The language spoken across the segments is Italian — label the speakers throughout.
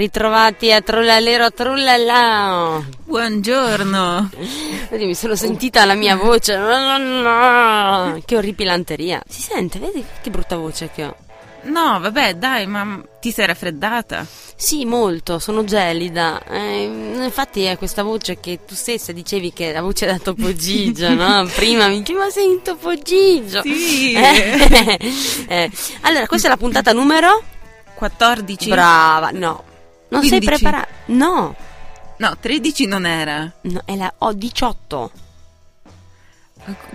Speaker 1: Ritrovati a Trullalero Trullallao.
Speaker 2: Buongiorno.
Speaker 1: Vedi, mi sono sentita la mia voce. Che orripilanteria. Si sente, vedi che brutta voce che ho.
Speaker 2: No, vabbè, dai, ma ti sei raffreddata?
Speaker 1: Sì, molto, sono gelida. Eh, infatti è questa voce che tu stessa dicevi che è la voce da Topo Gigio, no? Prima mi dicevi, ma sei in Topo Gigio.
Speaker 2: Sì.
Speaker 1: Eh, eh. Allora, questa è la puntata numero?
Speaker 2: 14?
Speaker 1: Brava, no. Non
Speaker 2: 15?
Speaker 1: sei preparata? No.
Speaker 2: No, 13 non era.
Speaker 1: No, è la ho 18.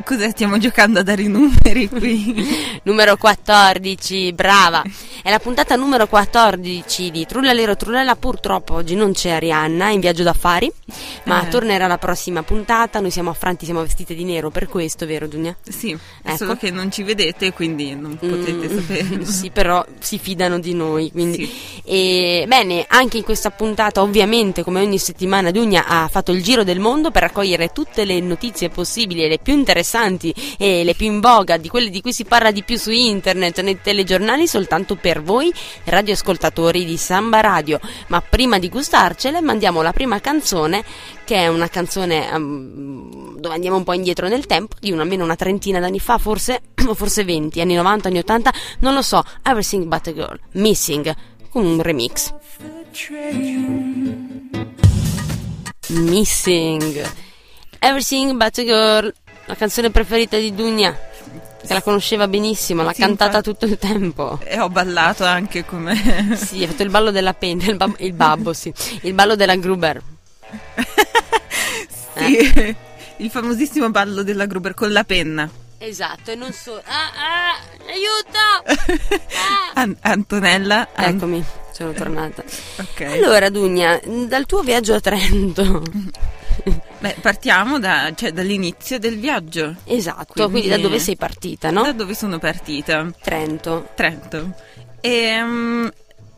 Speaker 2: Cos'è? Stiamo giocando a dare i numeri qui.
Speaker 1: numero 14, brava. È la puntata numero 14 di Trullalero Trullalla. Purtroppo oggi non c'è Arianna, è in viaggio d'affari, ma
Speaker 2: Eh.
Speaker 1: tornerà la prossima puntata. Noi siamo affranti, siamo vestite di nero per questo, vero Dunia?
Speaker 2: Sì,
Speaker 1: Ecco.
Speaker 2: solo che non ci vedete, quindi non potete
Speaker 1: Mm,
Speaker 2: saperlo.
Speaker 1: sì, però si fidano di noi. Quindi.
Speaker 2: Sì.
Speaker 1: E, bene, anche in questa puntata, ovviamente, come ogni settimana, Dunia ha fatto il giro del mondo per raccogliere tutte le notizie possibili e le più interessanti e le più in voga di quelle di cui si parla di più su internet, nei telegiornali, soltanto per voi, radioascoltatori di Samba Radio. Ma prima di gustarcele, mandiamo la prima canzone, che è una canzone ehm, dove andiamo un po' indietro nel tempo, di almeno una trentina d'anni fa, forse, o forse 20, anni 90, anni 80, non lo so, Everything But a Girl, Missing, con un remix. Missing, Everything But a Girl, la canzone preferita di Dunia, che la conosceva benissimo, l'ha
Speaker 2: Sì,
Speaker 1: cantata
Speaker 2: infatti.
Speaker 1: tutto il tempo.
Speaker 2: E ho ballato anche come...
Speaker 1: Sì, ha fatto il ballo della penna, il, bab- il babbo, sì, il ballo della Gruber.
Speaker 2: sì,
Speaker 1: Eh?
Speaker 2: il famosissimo ballo della Gruber con la penna.
Speaker 1: Esatto, e non solo. Ah, ah, aiuto! Ah.
Speaker 2: An- Antonella. An-
Speaker 1: Eccomi, sono tornata.
Speaker 2: ok.
Speaker 1: Allora, Dugna, dal tuo viaggio a Trento.
Speaker 2: Beh, partiamo da- cioè, dall'inizio del viaggio.
Speaker 1: Esatto,
Speaker 2: Quindi-
Speaker 1: quindi, da dove sei partita, no?
Speaker 2: Da dove sono partita?
Speaker 1: Trento.
Speaker 2: Trento. Ehm,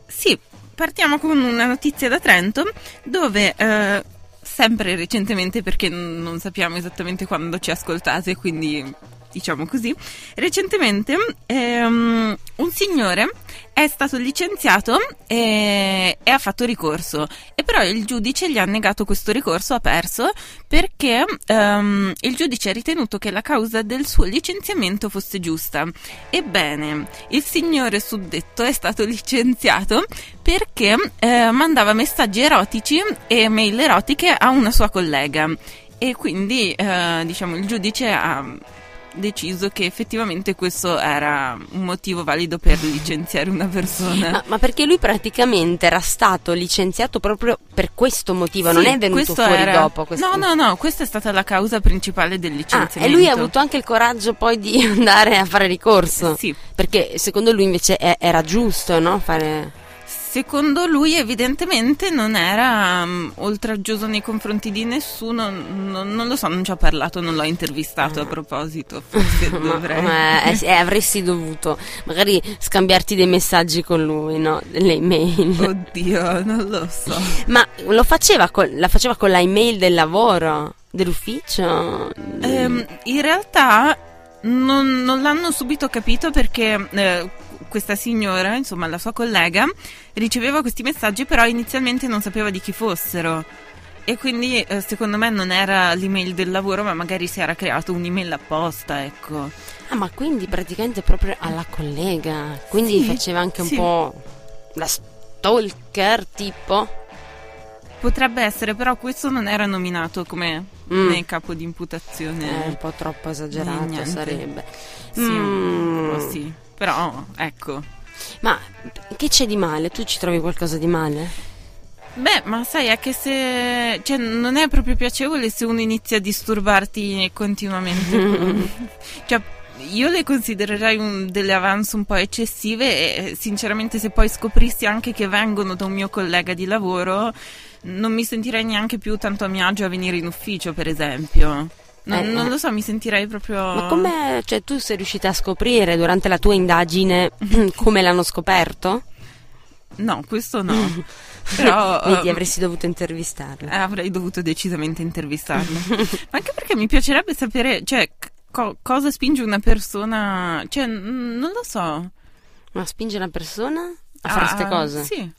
Speaker 2: sì, partiamo con una notizia da Trento dove eh, sempre recentemente perché non sappiamo esattamente quando ci ascoltate, quindi diciamo così, recentemente ehm, un signore è stato licenziato e, e ha fatto ricorso e però il giudice gli ha negato questo ricorso, ha perso perché ehm, il giudice ha ritenuto che la causa del suo licenziamento fosse giusta. Ebbene, il signore suddetto è stato licenziato perché eh, mandava messaggi erotici e mail erotiche a una sua collega e quindi eh, diciamo il giudice ha deciso che effettivamente questo era un motivo valido per licenziare una persona.
Speaker 1: Ma, ma perché lui praticamente era stato licenziato proprio per questo motivo, non
Speaker 2: Sì,
Speaker 1: è venuto fuori
Speaker 2: era-
Speaker 1: dopo. questo-
Speaker 2: No, no, no, questa è stata la causa principale del
Speaker 1: Ah,
Speaker 2: licenziamento.
Speaker 1: e lui ha avuto anche il coraggio poi di andare a fare ricorso.
Speaker 2: Sì.
Speaker 1: Perché secondo lui invece è- era giusto, no? Fare...
Speaker 2: Secondo lui evidentemente non era um, oltraggioso nei confronti di nessuno, non, non lo so, non ci ho parlato, non l'ho intervistato a proposito, forse dovrei.
Speaker 1: ma, eh, eh, avresti dovuto magari scambiarti dei messaggi con lui, no? Delle email.
Speaker 2: Oddio, non lo so.
Speaker 1: Ma lo faceva col- la faceva con la email del lavoro? Dell'ufficio?
Speaker 2: Ehm, in realtà non, non l'hanno subito capito perché eh, questa signora, insomma la sua collega, riceveva questi messaggi però inizialmente non sapeva di chi fossero. E quindi eh, secondo me non era l'email del lavoro, ma magari si era creato un'email apposta, ecco.
Speaker 1: Ah, ma quindi praticamente proprio alla collega. Quindi
Speaker 2: Sì,
Speaker 1: faceva anche un
Speaker 2: sì.
Speaker 1: po' la stalker tipo.
Speaker 2: Potrebbe essere, però questo non era nominato come
Speaker 1: Mm.
Speaker 2: capo di
Speaker 1: È
Speaker 2: imputazione.
Speaker 1: un po' troppo esagerato sarebbe.
Speaker 2: Sì,
Speaker 1: Mm.
Speaker 2: un po' sì. Però, ecco.
Speaker 1: Ma che c'è di male? Tu ci trovi qualcosa di male?
Speaker 2: Beh, ma sai, è che se... Cioè, non è proprio piacevole se uno inizia a disturbarti continuamente. cioè, io le considererei un- delle avance un po' eccessive e sinceramente se poi scoprissi anche che vengono da un mio collega di lavoro, non mi sentirei neanche più tanto a mio agio a venire in ufficio, per esempio. Non,
Speaker 1: Eh,
Speaker 2: non
Speaker 1: eh.
Speaker 2: lo so, mi sentirei proprio...
Speaker 1: Ma come, cioè, tu sei riuscita a scoprire durante la tua indagine come l'hanno scoperto?
Speaker 2: No, questo no. Però...
Speaker 1: Vedi,
Speaker 2: ehm,
Speaker 1: avresti dovuto intervistarlo.
Speaker 2: Eh, avrei dovuto decisamente intervistarlo. Ma anche perché mi piacerebbe sapere, cioè, co- cosa spinge una persona, cioè, n- non lo so.
Speaker 1: Ma spinge una persona a
Speaker 2: Ah,
Speaker 1: fare queste cose?
Speaker 2: Sì.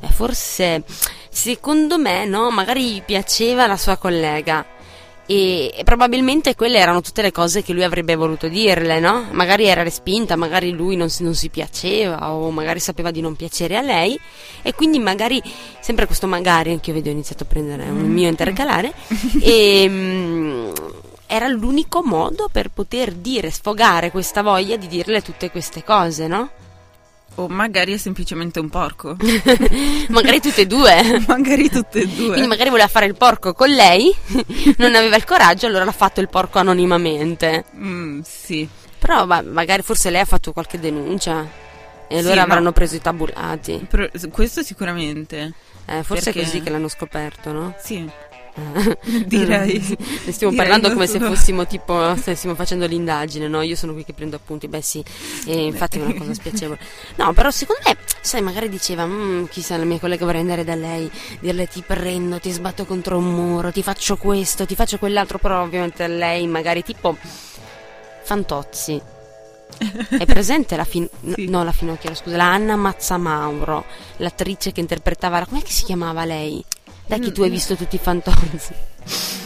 Speaker 1: eh, forse, secondo me, no, magari piaceva la sua collega. E, e probabilmente quelle erano tutte le cose che lui avrebbe voluto dirle, no? Magari era respinta, magari lui non si, non si piaceva o magari sapeva di non piacere a lei e quindi magari, sempre questo magari, anche io vedo ho iniziato a prendere un mio intercalare, e, mm, era l'unico modo per poter dire, sfogare questa voglia di dirle tutte queste cose, no?
Speaker 2: O magari è semplicemente un porco.
Speaker 1: magari tutte e due.
Speaker 2: magari tutte e due.
Speaker 1: Quindi magari voleva fare il porco con lei, non aveva il coraggio, allora l'ha fatto il porco anonimamente.
Speaker 2: Mm, sì.
Speaker 1: Però ma, magari forse lei ha fatto qualche denuncia e allora
Speaker 2: Sì,
Speaker 1: avranno preso i tabulati.
Speaker 2: Però- questo sicuramente.
Speaker 1: Eh, forse
Speaker 2: Perché?
Speaker 1: è così che l'hanno scoperto, no?
Speaker 2: Sì. Direi.
Speaker 1: Ne stiamo
Speaker 2: direi
Speaker 1: parlando come se
Speaker 2: solo-
Speaker 1: fossimo tipo, stessimo facendo l'indagine, no? Io sono qui che prendo appunti, beh sì, e infatti è una cosa spiacevole. No, però secondo me, sai, magari diceva, "Mm, chissà, la mia collega vorrei andare da lei, dirle ti prendo, ti sbatto contro un muro, ti faccio questo, ti faccio quell'altro, però ovviamente lei magari tipo Fantozzi. È presente la fin- no,
Speaker 2: Sì.
Speaker 1: no, la Finocchiaro, scusa, la Anna Mazzamauro, l'attrice che interpretava, la- com'è che si chiamava lei? Dai che tu hai visto tutti i fantozzi.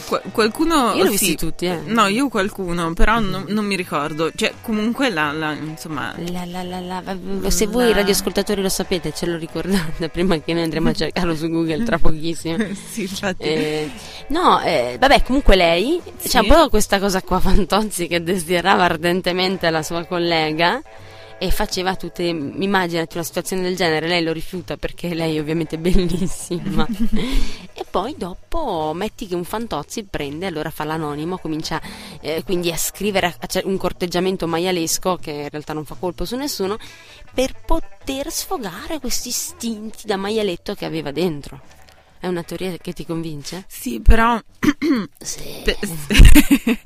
Speaker 2: Qua- qualcuno.
Speaker 1: Io l'ho
Speaker 2: sì.
Speaker 1: visti tutti, eh.
Speaker 2: No, io qualcuno, però non, non mi ricordo. Cioè, comunque la, la- insomma.
Speaker 1: La, la, la, va- se voi radioascoltatori lo sapete, ce lo ricordate prima che noi andremo a cercarlo su Google tra pochissimo.
Speaker 2: sì, infatti.
Speaker 1: Eh, no, eh, vabbè, comunque lei
Speaker 2: Sì.
Speaker 1: c'è un po' questa cosa qua, Fantozzi, che desiderava ardentemente la sua collega e faceva tutte. Immaginati una situazione del genere, lei lo rifiuta perché lei ovviamente è bellissima. e poi dopo metti che un Fantozzi prende, allora fa l'anonimo, comincia eh, quindi a scrivere a- a- un corteggiamento maialesco che in realtà non fa colpo su nessuno per poter sfogare questi istinti da maialetto che aveva dentro. È una teoria che ti convince?
Speaker 2: Sì, però.
Speaker 1: Sì.
Speaker 2: pe-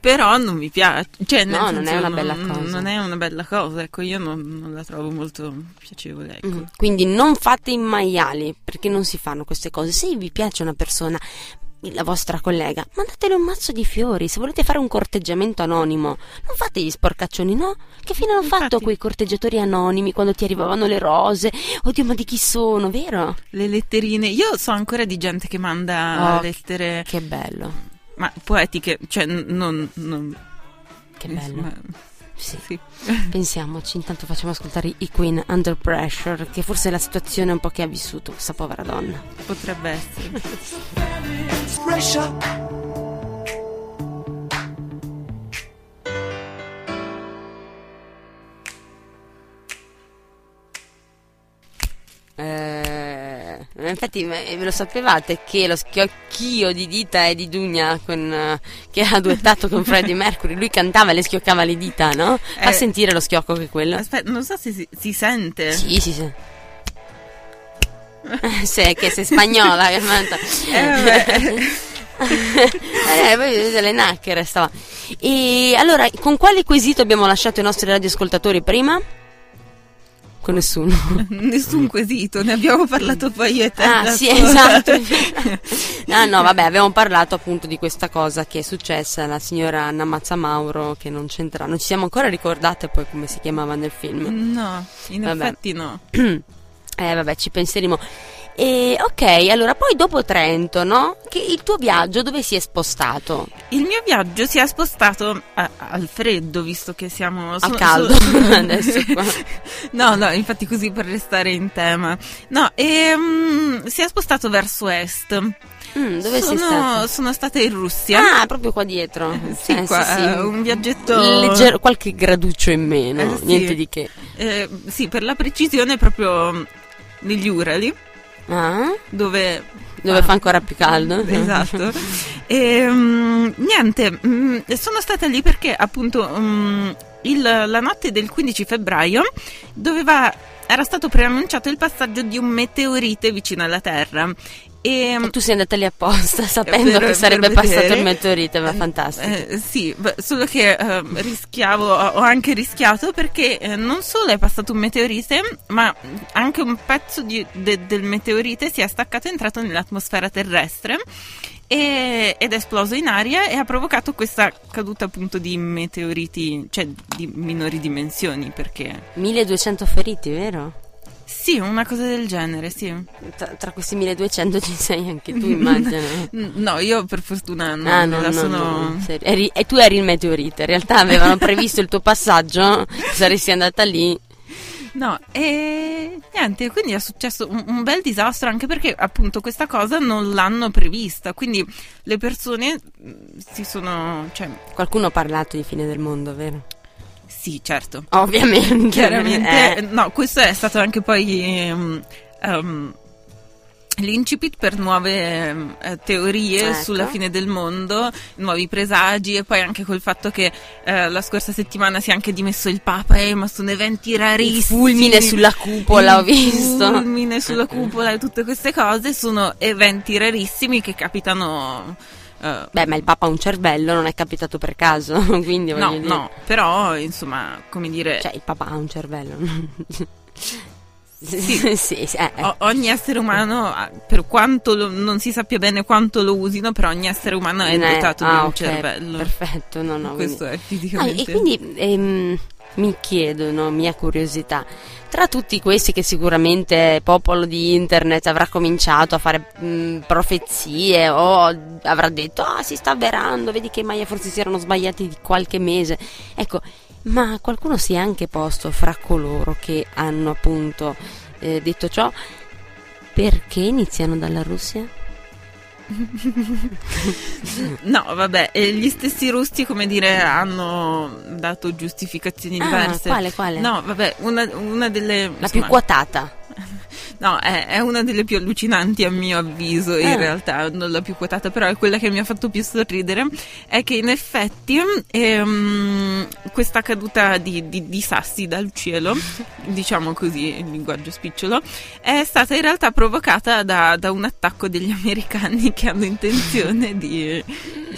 Speaker 2: però non mi piace. Cioè,
Speaker 1: No, non è una bella
Speaker 2: non-
Speaker 1: cosa.
Speaker 2: Non è una bella cosa, ecco, io non, non la trovo molto piacevole. Ecco.
Speaker 1: Mm, Quindi non fate i maiali perché non si fanno queste cose. Se vi piace una persona, la vostra collega, mandatele un mazzo di fiori. Se volete fare un corteggiamento anonimo, non fate gli sporcaccioni, no? Che fine hanno fatto
Speaker 2: Infatti.
Speaker 1: quei corteggiatori anonimi quando ti arrivavano le rose? Oddio, ma di chi sono, vero?
Speaker 2: Le letterine. Io so ancora di gente che manda
Speaker 1: Oh.
Speaker 2: lettere.
Speaker 1: Che bello,
Speaker 2: Ma poetiche, cioè, non. non
Speaker 1: che bello.
Speaker 2: insomma,
Speaker 1: Sì.
Speaker 2: sì.
Speaker 1: Pensiamoci, intanto facciamo ascoltare i Queen Under Pressure, che forse è la situazione un po' che ha vissuto questa povera donna.
Speaker 2: Potrebbe essere.
Speaker 3: pressure.
Speaker 1: Eh, infatti, me- ve lo sapevate che lo schiocchio di dita e di Dugna con, eh, che ha duettato con Freddie Mercury, lui cantava e le schioccava le dita, no? Fa
Speaker 2: Eh.
Speaker 1: sentire lo schiocco che è quello.
Speaker 2: Aspetta, non so se si, si sente.
Speaker 1: Sì, sì. Eh, Sì, che sei spagnola, che manta.
Speaker 2: Eh.
Speaker 1: Eh, poi vedete le nacchere stava. E allora, con quale quesito abbiamo lasciato i nostri radioascoltatori prima? Con nessuno.
Speaker 2: Nessun quesito, ne abbiamo parlato poi io e te.
Speaker 1: Ah, sì,
Speaker 2: sola.
Speaker 1: esatto. Ah, no, vabbè, abbiamo parlato appunto di questa cosa che è successa alla signora Anna Mazzamauro, che non c'entra. Non ci siamo ancora ricordate poi come si chiamava nel film.
Speaker 2: No, in
Speaker 1: Vabbè.
Speaker 2: effetti no.
Speaker 1: Eh, vabbè, ci penseremo. E, ok, allora poi dopo Trento, no? Che il tuo viaggio dove si è spostato?
Speaker 2: Il mio viaggio si è spostato a- al freddo, visto che siamo...
Speaker 1: A
Speaker 2: sono-
Speaker 1: caldo,
Speaker 2: sono-
Speaker 1: adesso qua.
Speaker 2: No, no, infatti così per restare in tema. No, ehm, si è spostato verso est.
Speaker 1: Mm, dove sei
Speaker 2: sono,
Speaker 1: stato?
Speaker 2: sono stata in Russia.
Speaker 1: Ah, proprio qua dietro.
Speaker 2: Sì,
Speaker 1: Eh,
Speaker 2: qua,
Speaker 1: sì.
Speaker 2: eh, un viaggetto...
Speaker 1: Leggero- qualche graduccio in meno,
Speaker 2: Eh, sì.
Speaker 1: niente di che.
Speaker 2: Eh, sì, per la precisione proprio negli Urali,
Speaker 1: Ah,
Speaker 2: dove...
Speaker 1: dove
Speaker 2: ah,
Speaker 1: fa ancora più caldo.
Speaker 2: Esatto. E, mm, niente, mm, sono stata lì perché appunto mm, il- la notte del 15 febbraio doveva, era stato preannunciato il passaggio di un meteorite vicino alla Terra. E,
Speaker 1: E tu sei andata lì apposta sapendo
Speaker 2: Per-
Speaker 1: che sarebbe passato il meteorite, ma fantastico.
Speaker 2: Eh, sì, solo che eh, rischiavo, ho anche rischiato perché eh, non solo è passato un meteorite, ma anche un pezzo di- de- del meteorite si è staccato e è entrato nell'atmosfera terrestre ed è esploso in aria e ha provocato questa caduta appunto di meteoriti, cioè di minori dimensioni perché
Speaker 1: 1200 feriti, vero?
Speaker 2: Sì, una cosa del genere, sì.
Speaker 1: Tra, tra questi 1200 ci sei anche tu, immagino.
Speaker 2: no, io per fortuna no,
Speaker 1: ah, no, no,
Speaker 2: sono...
Speaker 1: no eri, e tu eri il meteorite, in realtà avevano previsto il tuo passaggio, saresti andata lì.
Speaker 2: No, e niente, quindi è successo un, un, bel disastro anche perché appunto questa cosa non l'hanno prevista, quindi le persone mm, si sono... Cioè...
Speaker 1: Qualcuno ha parlato di fine del mondo, vero?
Speaker 2: Sì, certo.
Speaker 1: Ovviamente.
Speaker 2: Chiaramente. Eh. No, questo è stato anche poi... Um, um, L'incipit per nuove eh, teorie ecco. sulla fine del mondo, nuovi presagi e poi anche col fatto che eh, la scorsa settimana si è anche dimesso il Papa, eh, ma sono eventi rarissimi. Il
Speaker 1: fulmine sulla cupola, ho visto.
Speaker 2: Il fulmine sulla cupola e tutte queste cose sono eventi rarissimi che capitano.
Speaker 1: Uh, Beh, ma il Papa ha un cervello, non è capitato per caso, quindi
Speaker 2: No,
Speaker 1: dire...
Speaker 2: no, però insomma, come dire...
Speaker 1: Cioè, il Papa ha un cervello.
Speaker 2: Sì, sì, sì eh, eh. O- ogni essere umano, per quanto lo, non si sappia bene quanto lo usino, però ogni essere umano è dotato ah, di un okay, cervello.
Speaker 1: Perfetto, no, no.
Speaker 2: Questo quindi... è fisicamente.
Speaker 1: Ah, e quindi ehm, mi chiedono, mia curiosità, tra tutti questi che sicuramente popolo di internet avrà cominciato a fare mh, profezie o avrà detto ah si sta avverando, vedi che i Maya forse si erano sbagliati di qualche mese. Ecco, ma qualcuno si è anche posto fra coloro che hanno appunto eh, detto ciò perché iniziano dalla Russia?
Speaker 2: no, vabbè, gli stessi russi, come dire, hanno dato giustificazioni
Speaker 1: ah,
Speaker 2: diverse.
Speaker 1: Quale, quale?
Speaker 2: No, vabbè, una, una delle...
Speaker 1: La insomma, più quotata.
Speaker 2: No, è, è, una delle più allucinanti a mio avviso, in eh. realtà, non la più quotata, però è quella che mi ha fatto più sorridere, è che in effetti ehm, questa caduta di, di, di, sassi dal cielo, diciamo così in linguaggio spicciolo, è stata in realtà provocata da, da un attacco degli americani che hanno intenzione di...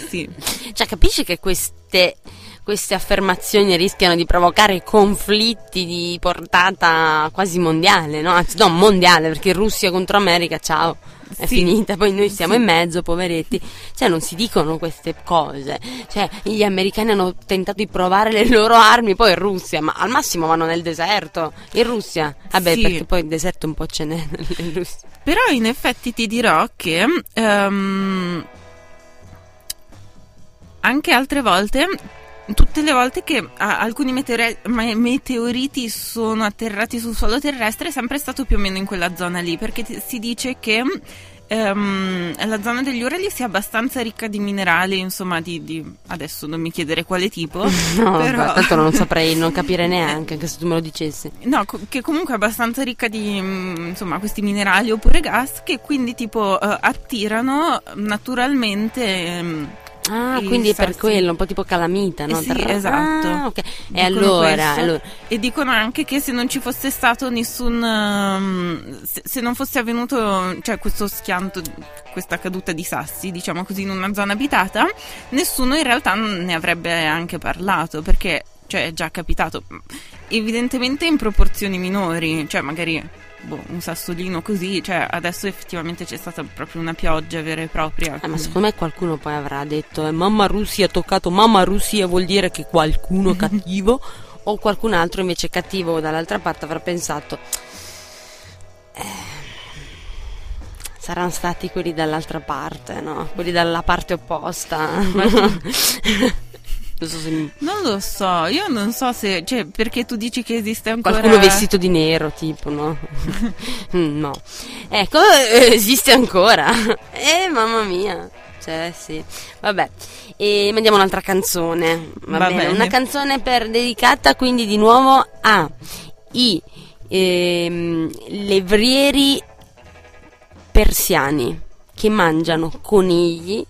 Speaker 2: Sì.
Speaker 1: Cioè, capisci che queste queste affermazioni rischiano di provocare conflitti di portata quasi mondiale, no? Anzi, no, mondiale, perché Russia contro America, ciao, è sì. finita, poi noi siamo sì. in mezzo, poveretti. Cioè, non si dicono queste cose. Cioè, gli americani hanno tentato di provare le loro armi, poi in Russia, ma al massimo vanno nel deserto. In Russia? Vabbè, sì. perché poi il deserto un po' ce n'è in Russia.
Speaker 2: Però in effetti ti dirò che... Um, anche altre volte tutte le volte che ah, alcuni meteore- meteoriti sono atterrati sul suolo terrestre è sempre stato più o meno in quella zona lì, perché t- si dice che um, la zona degli Urali sia abbastanza ricca di minerali, insomma, di, di adesso non mi chiedere quale tipo.
Speaker 1: no, però... tanto non saprei, non capire neanche, anche se tu me lo dicessi.
Speaker 2: No, co- che comunque è abbastanza ricca di, mm, insomma, questi minerali oppure gas che quindi tipo uh, attirano naturalmente... Um,
Speaker 1: Ah, quindi è per quello, un po' tipo calamita, no?
Speaker 2: Eh sì, esatto.
Speaker 1: Ah, okay. E allora, allora,
Speaker 2: E dicono anche che se non ci fosse stato nessun... Um, se, se, non fosse avvenuto, cioè questo schianto, questa caduta di sassi, diciamo così, in una zona abitata, nessuno in realtà ne avrebbe anche parlato, perché, cioè, è già capitato. Evidentemente in proporzioni minori, cioè magari boh, un sassolino così, cioè adesso effettivamente c'è stata proprio una pioggia vera e propria.
Speaker 1: Eh, ma secondo me qualcuno poi avrà detto eh, mamma Russia ha toccato mamma Russia vuol dire che qualcuno è cattivo o qualcun altro invece cattivo dall'altra parte avrà pensato eh, saranno stati quelli dall'altra parte, no? Quelli dalla parte opposta.
Speaker 2: Non, lo so, io non so se, cioè, perché tu dici che esiste ancora...
Speaker 1: Qualcuno vestito di nero, tipo, no? Mm, no. Ecco, eh, esiste ancora. Eh, mamma mia. Cioè, sì. Vabbè. E mandiamo un'altra canzone. Va, Va bene? bene? Una canzone per dedicata quindi di nuovo a i ehm, levrieri persiani che mangiano conigli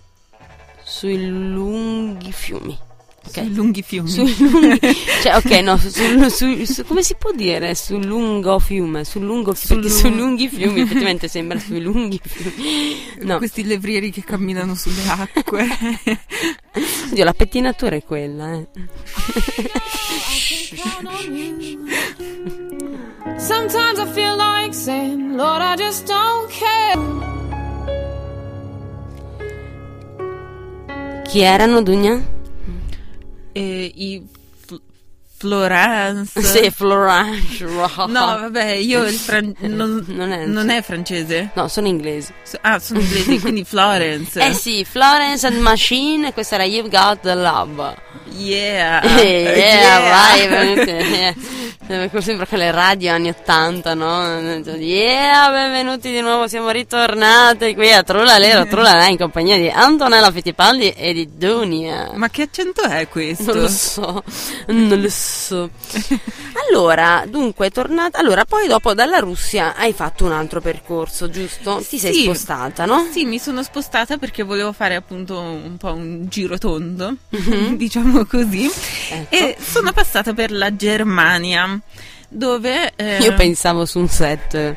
Speaker 1: sui lunghi fiumi.
Speaker 2: Okay. Sui lunghi fiumi.
Speaker 1: Sui lunghi, cioè, ok, no, su, su, su, come si può dire? Sul lungo fiume, sul lungo fiume, perché sui lunghi fiumi effettivamente sembra sui lunghi fiumi.
Speaker 2: No. Questi levrieri che camminano sulle acque.
Speaker 1: Oddio, la pettinatura è quella, eh. Sometimes I feel like saying, Lord, I just don't care. Chi erano, Dunia?
Speaker 2: Eh, i fl- Florence.
Speaker 1: Sì, Florence.
Speaker 2: No, vabbè, io il fran- non,
Speaker 1: Non è-
Speaker 2: non è francese.
Speaker 1: No, sono inglesi.
Speaker 2: So- Ah, sono inglesi, quindi Florence.
Speaker 1: Eh sì, Florence and Machine, questa era You've Got the Love.
Speaker 2: Yeah.
Speaker 1: Yeah,
Speaker 2: Yeah.
Speaker 1: vai, benvenuti. Eh, Sembra che le radio anni 80, no? Yeah, benvenuti di nuovo, siamo ritornate qui a Trullalero, Trullalà in compagnia di Antonella Fittipaldi e di Dunia.
Speaker 2: Ma che accento è questo?
Speaker 1: Non lo so, non lo so. Allora, dunque, è tornata. Allora, poi dopo dalla Russia hai fatto un altro percorso, giusto? Ti sei
Speaker 2: Sì.
Speaker 1: spostata, no?
Speaker 2: Sì, mi sono spostata perché volevo fare appunto un po' un giro tondo,
Speaker 1: Mhm.
Speaker 2: diciamo così,
Speaker 1: Ecco.
Speaker 2: e sono passata per la Germania, dove... eh,
Speaker 1: Io pensavo su un set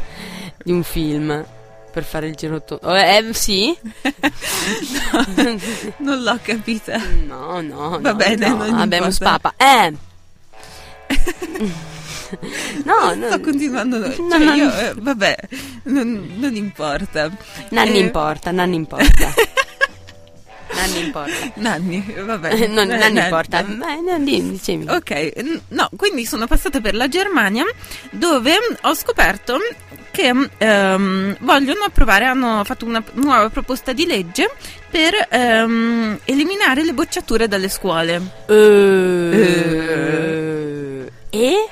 Speaker 1: di un film per fare il giro tondo. Eh, eh, sì?
Speaker 2: non l'ho capita.
Speaker 1: No, no.
Speaker 2: Va
Speaker 1: no,
Speaker 2: bene,
Speaker 1: no,
Speaker 2: non
Speaker 1: abbiamo
Speaker 2: importa.
Speaker 1: spapa. Eh. No, no.
Speaker 2: Sto continuando,
Speaker 1: No,
Speaker 2: cioè
Speaker 1: no,
Speaker 2: io, eh, vabbè, non, non importa.
Speaker 1: Nanni
Speaker 2: Eh,
Speaker 1: importa, Nanni importa. Nanni importa.
Speaker 2: Nanni, vabbè.
Speaker 1: non,
Speaker 2: Eh,
Speaker 1: Nanni
Speaker 2: Nanni.
Speaker 1: importa. Beh, Nanni, dicevi.
Speaker 2: Ok, no, quindi sono passata per la Germania dove ho scoperto che ehm, vogliono approvare, hanno fatto una nuova proposta di legge per ehm, eliminare le bocciature dalle scuole.
Speaker 1: Eh. E?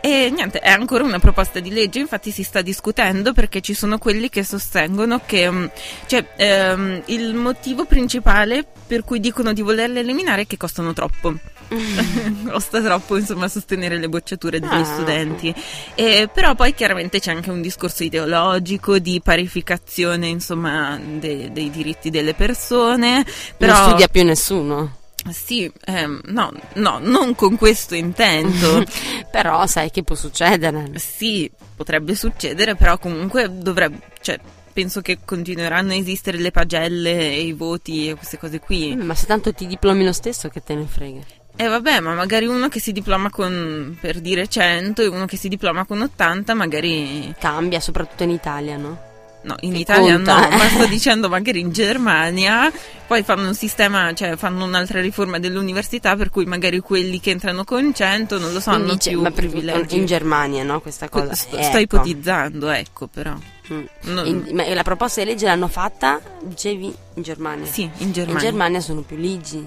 Speaker 2: E niente, è ancora una proposta di legge, infatti si sta discutendo perché ci sono quelli che sostengono che mm, cioè, ehm, il motivo principale per cui dicono di volerle eliminare è che costano troppo. Costa troppo insomma sostenere le bocciature degli
Speaker 1: Ah.
Speaker 2: studenti. E, però poi chiaramente c'è anche un discorso ideologico di parificazione insomma de- dei diritti delle persone. Però
Speaker 1: Non studia più nessuno.
Speaker 2: Sì, ehm, no, no, non con questo intento.
Speaker 1: Però sai che può succedere.
Speaker 2: Sì, potrebbe succedere, però comunque dovrebbe, cioè, penso che continueranno a esistere le pagelle e i voti e queste cose qui.
Speaker 1: Ma se tanto ti diplomi lo stesso, che te ne frega?
Speaker 2: E vabbè, ma magari uno che si diploma con, per dire 100 e uno che si diploma con 80, magari...
Speaker 1: Cambia, soprattutto in Italia, no?
Speaker 2: No, in
Speaker 1: Che
Speaker 2: Italia
Speaker 1: conta,
Speaker 2: no, ma sto dicendo magari in Germania, poi fanno un sistema, cioè fanno un'altra riforma dell'università per cui magari quelli che entrano con 100, non lo so,
Speaker 1: Quindi
Speaker 2: hanno più
Speaker 1: ma
Speaker 2: privilegi.
Speaker 1: in Germania, no? Questa cosa.
Speaker 2: Sto, sto
Speaker 1: ecco.
Speaker 2: ipotizzando, ecco, però.
Speaker 1: Mm.
Speaker 2: Non-
Speaker 1: In- ma la proposta di legge l'hanno fatta, dicevi, in Germania.
Speaker 2: Sì, in
Speaker 1: In
Speaker 2: Germania.
Speaker 1: Germania sono più ligi.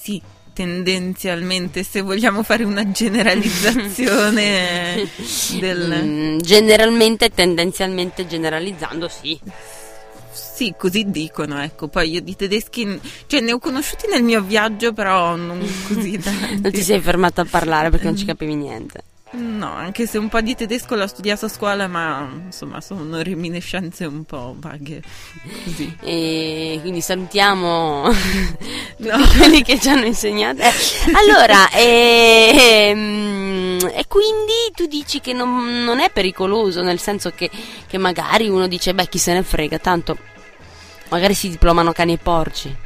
Speaker 2: Sì, tendenzialmente, se vogliamo fare una generalizzazione del...
Speaker 1: Mm, generalmente, tendenzialmente generalizzando, sì.
Speaker 2: Sì, così dicono, ecco. Poi io di tedeschi, cioè ne ho conosciuti nel mio viaggio, però non così tanti.
Speaker 1: Non ti sei fermato a parlare perché non ci capivi niente.
Speaker 2: No, anche se un po' di tedesco l'ho studiato a scuola, ma insomma sono reminiscenze un po' vaghe. Così.
Speaker 1: E quindi salutiamo
Speaker 2: No.
Speaker 1: quelli che ci hanno insegnato. Eh, allora, ehm, e quindi tu dici che non, non è pericoloso, nel senso che, che magari uno dice, beh, chi se ne frega, tanto magari si diplomano cani e porci.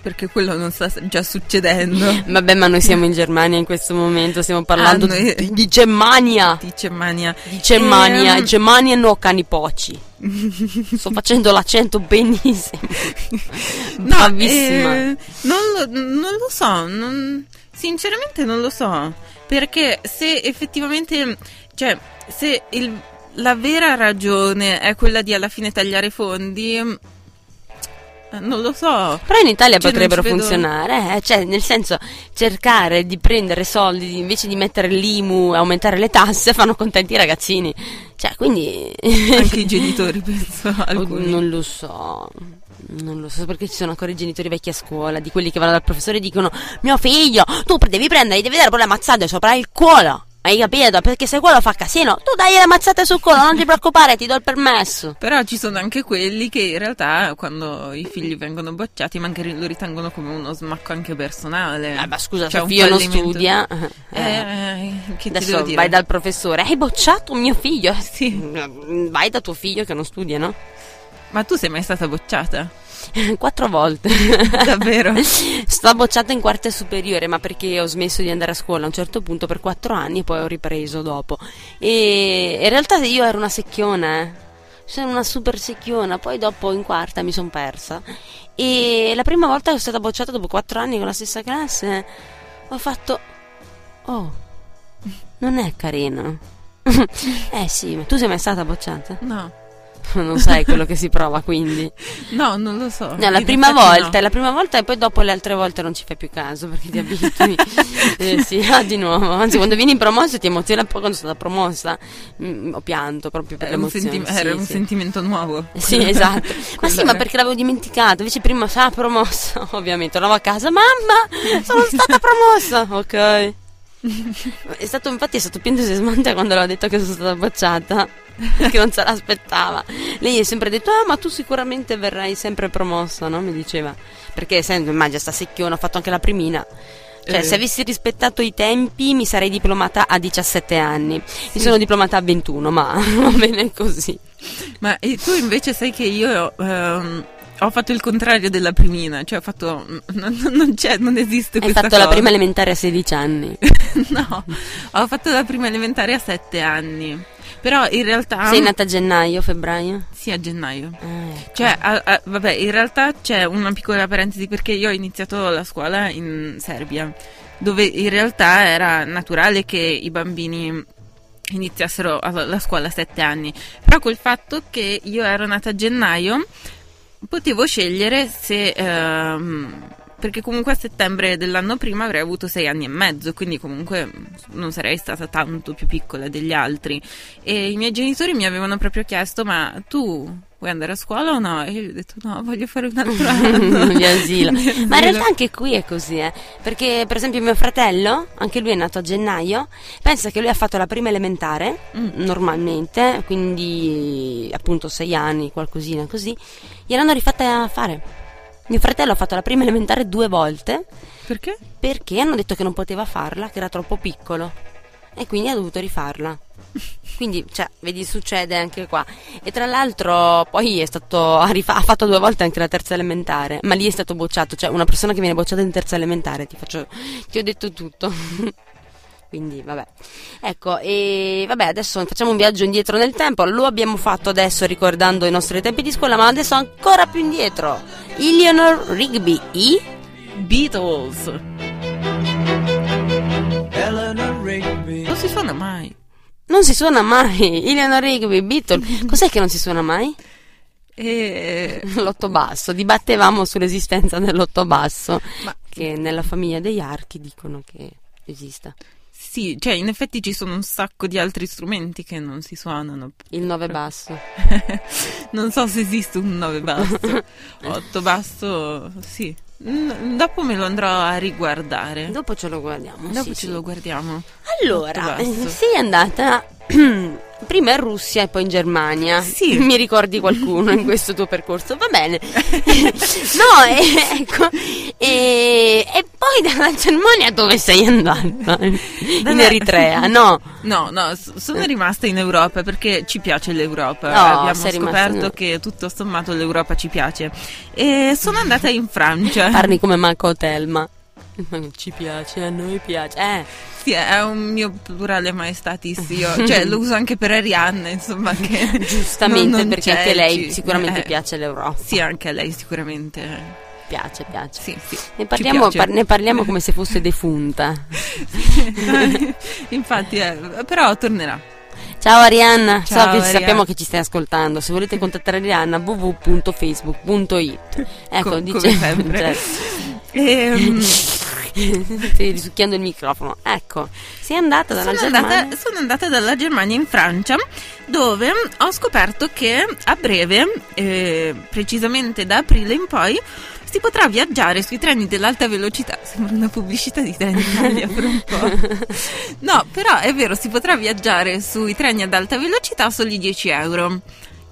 Speaker 2: Perché quello non sta già succedendo.
Speaker 1: Vabbè, ma noi siamo in Germania in questo momento, stiamo parlando
Speaker 2: Ah, noi-
Speaker 1: di, di Germania.
Speaker 2: Dice Mania.
Speaker 1: Di Germania,
Speaker 2: Ehm.
Speaker 1: Germania no cani porci. Sto facendo l'accento benissimo.
Speaker 2: No,
Speaker 1: Bravissima.
Speaker 2: eh, non, lo, non lo so, non- sinceramente non lo so, perché se effettivamente, cioè, se il- la vera ragione è quella di alla fine tagliare fondi, non lo so.
Speaker 1: Però in Italia
Speaker 2: Cioè,
Speaker 1: potrebbero funzionare, eh, cioè nel senso cercare di prendere soldi invece di mettere l'IMU e aumentare le tasse fanno contenti i ragazzini. Cioè, quindi
Speaker 2: Anche i genitori, penso, alcuni.
Speaker 1: non lo so. Non lo so perché ci sono ancora i genitori vecchi a scuola, di quelli che vanno dal professore e dicono "Mio figlio, tu devi prendere, devi dare pure le mazzate sopra il culo". Hai capito? Perché se quello fa casino, tu dai le mazzate sul culo, non ti preoccupare, ti do il permesso.
Speaker 2: Però ci sono anche quelli che in realtà quando i figli vengono bocciati magari lo ritengono come uno smacco anche personale.
Speaker 1: Eh, ma scusa,
Speaker 2: C'è
Speaker 1: se
Speaker 2: un
Speaker 1: figlio non studia,
Speaker 2: Eh,
Speaker 1: eh,
Speaker 2: che ti devo
Speaker 1: Adesso vai dal professore, hai bocciato mio figlio?
Speaker 2: Sì.
Speaker 1: Vai da tuo figlio che non studia, no?
Speaker 2: Ma tu sei mai stata bocciata?
Speaker 1: Quattro volte.
Speaker 2: Davvero?
Speaker 1: Sto bocciata in quarta superiore, ma perché ho smesso di andare a scuola a un certo punto per quattro anni e poi ho ripreso dopo. E in realtà io ero una secchiona, eh. Sono una super secchiona, poi dopo in quarta mi sono persa. E la prima volta che sono stata bocciata dopo quattro anni con la stessa classe, ho fatto... Oh, non è carino. eh sì, ma tu sei mai stata bocciata?
Speaker 2: No.
Speaker 1: non sai quello che si prova quindi.
Speaker 2: No, non lo so.
Speaker 1: No, la
Speaker 2: In
Speaker 1: prima volta,
Speaker 2: no.
Speaker 1: la prima volta e poi dopo le altre volte non ci fai più caso perché ti abitui. eh, sì, ah, di nuovo. Anzi, quando vieni promosso ti emoziona un po' quando sono stata promossa. Mm, ho pianto proprio per
Speaker 2: Era un,
Speaker 1: l'emozione.
Speaker 2: senti-
Speaker 1: sì,
Speaker 2: era un
Speaker 1: sì.
Speaker 2: sentimento nuovo.
Speaker 1: Sì, esatto. ma sì, ma perché l'avevo dimenticato. Invece prima sa promossa, ovviamente. Tornavo a casa, mamma, sono stata promossa. Ok. È stato, infatti, è stato più entusiasmante quando l'ho detto che sono stata bocciata. Che non se l'aspettava. Lei ha sempre detto: Ah, ma tu sicuramente verrai sempre promossa, no? Mi diceva. Perché, essendo, immagina, sta secchiona, ho fatto anche la primina. Cioè,
Speaker 2: Eh.
Speaker 1: se avessi rispettato i tempi, mi sarei diplomata a 17 anni. Mi sono diplomata a 21, ma va bene così.
Speaker 2: Ma tu invece sai che io ehm, ho fatto il contrario della primina, cioè ho fatto... Non, non c'è, non esiste
Speaker 1: Hai fatto la
Speaker 2: cosa.
Speaker 1: prima elementare a 16 anni.
Speaker 2: no, ho fatto la prima elementare a sette anni. Però in realtà...
Speaker 1: Sei nata a gennaio, febbraio?
Speaker 2: Sì, a gennaio.
Speaker 1: Ah, ecco.
Speaker 2: Cioè, a- a- vabbè, in realtà c'è una piccola parentesi perché io ho iniziato la scuola in Serbia, dove in realtà era naturale che i bambini iniziassero la la scuola a sette anni. Però col fatto che io ero nata a gennaio, potevo scegliere se... ehm, perché comunque a settembre dell'anno prima avrei avuto sei anni e mezzo, quindi comunque non sarei stata tanto più piccola degli altri. E i miei genitori mi avevano proprio chiesto: Ma tu vuoi andare a scuola o no? E io gli ho detto: No, voglio fare un altro anno
Speaker 1: di asilo. Ma in realtà anche qui è così, eh. Perché, per esempio, mio fratello, anche lui è nato a gennaio, pensa che lui ha fatto la prima elementare,
Speaker 2: Mm.
Speaker 1: normalmente, quindi appunto sei anni, qualcosina così, gliel'hanno rifatta fare. Mio fratello ha fatto la prima elementare due volte
Speaker 2: Perché?
Speaker 1: perché hanno detto che non poteva farla, che era troppo piccolo. E quindi ha dovuto rifarla. Quindi, cioè, vedi, succede anche qua. E tra l'altro, poi è stato. Ha, rifa- ha fatto due volte anche la terza elementare. Ma lì è stato bocciato. Cioè, una persona che viene bocciata in terza elementare, ti faccio. Ti ho detto tutto. Quindi, vabbè. Ecco, e vabbè, adesso facciamo un viaggio indietro nel tempo. Lo abbiamo fatto adesso ricordando i nostri tempi di scuola, ma adesso ancora più indietro. Eleanor Rigby, i.
Speaker 2: Beatles.
Speaker 3: Eleanor Rigby.
Speaker 2: Non si suona mai.
Speaker 1: Non si suona mai. Eleanor Rigby, Beatle. Cos'è che non si suona mai?
Speaker 2: E...
Speaker 1: L'otto basso. Dibattevamo sull'esistenza dell'otto basso.
Speaker 2: Ma-
Speaker 1: Che nella famiglia degli archi dicono che esista.
Speaker 2: Sì, cioè in effetti ci sono un sacco di altri strumenti che non si suonano.
Speaker 1: Il nove basso.
Speaker 2: non so se esiste un 9 basso. 8 basso, sì. Mm, dopo me lo andrò a riguardare.
Speaker 1: Dopo ce lo guardiamo.
Speaker 2: Dopo
Speaker 1: sì,
Speaker 2: ce
Speaker 1: sì.
Speaker 2: lo guardiamo.
Speaker 1: Allora, sei andata prima in Russia e poi in Germania.
Speaker 2: Sì.
Speaker 1: Mi ricordi qualcuno in questo tuo percorso? Va bene. no, e, ecco. E, e poi dalla Germania dove sei andata? In Eritrea, no?
Speaker 2: No, no, sono rimasta in Europa perché ci piace l'Europa.
Speaker 1: No,
Speaker 2: Abbiamo scoperto che tutto sommato l'Europa ci piace. E sono andata in Francia.
Speaker 1: Parli come Marco Telma. Ci piace, a noi piace. Eh,
Speaker 2: Sì, è un mio plurale maestatis. Io, cioè, lo uso anche per Arianna, insomma. Che
Speaker 1: giustamente
Speaker 2: non- non
Speaker 1: perché anche lei
Speaker 2: ci-
Speaker 1: sicuramente
Speaker 2: eh,
Speaker 1: piace l'Europa.
Speaker 2: Sì, anche a lei sicuramente.
Speaker 1: Piace, piace.
Speaker 2: Sì, sì.
Speaker 1: Ne parliamo,
Speaker 2: piace.
Speaker 1: par- ne parliamo come se fosse defunta.
Speaker 2: Infatti, eh, però tornerà.
Speaker 1: Ciao Arianna, so
Speaker 2: Ciao,
Speaker 1: che
Speaker 2: Arianna.
Speaker 1: sappiamo che ci stai ascoltando. Se volete contattare Arianna, www.facebook.it. Ecco,
Speaker 2: Co-
Speaker 1: dice
Speaker 2: sempre.
Speaker 1: Certo.
Speaker 2: Ehm,
Speaker 1: Stai risucchiando il microfono. Ecco, sei andata dalla
Speaker 2: sono,
Speaker 1: Germania.
Speaker 2: andata, sono andata dalla Germania in Francia dove ho scoperto che a breve, eh, precisamente da aprile in poi, si potrà viaggiare sui treni dell'alta velocità. Sembra una pubblicità di Trenitalia per un po'. No, però è vero, si potrà viaggiare sui treni ad alta velocità a soli 10 euro.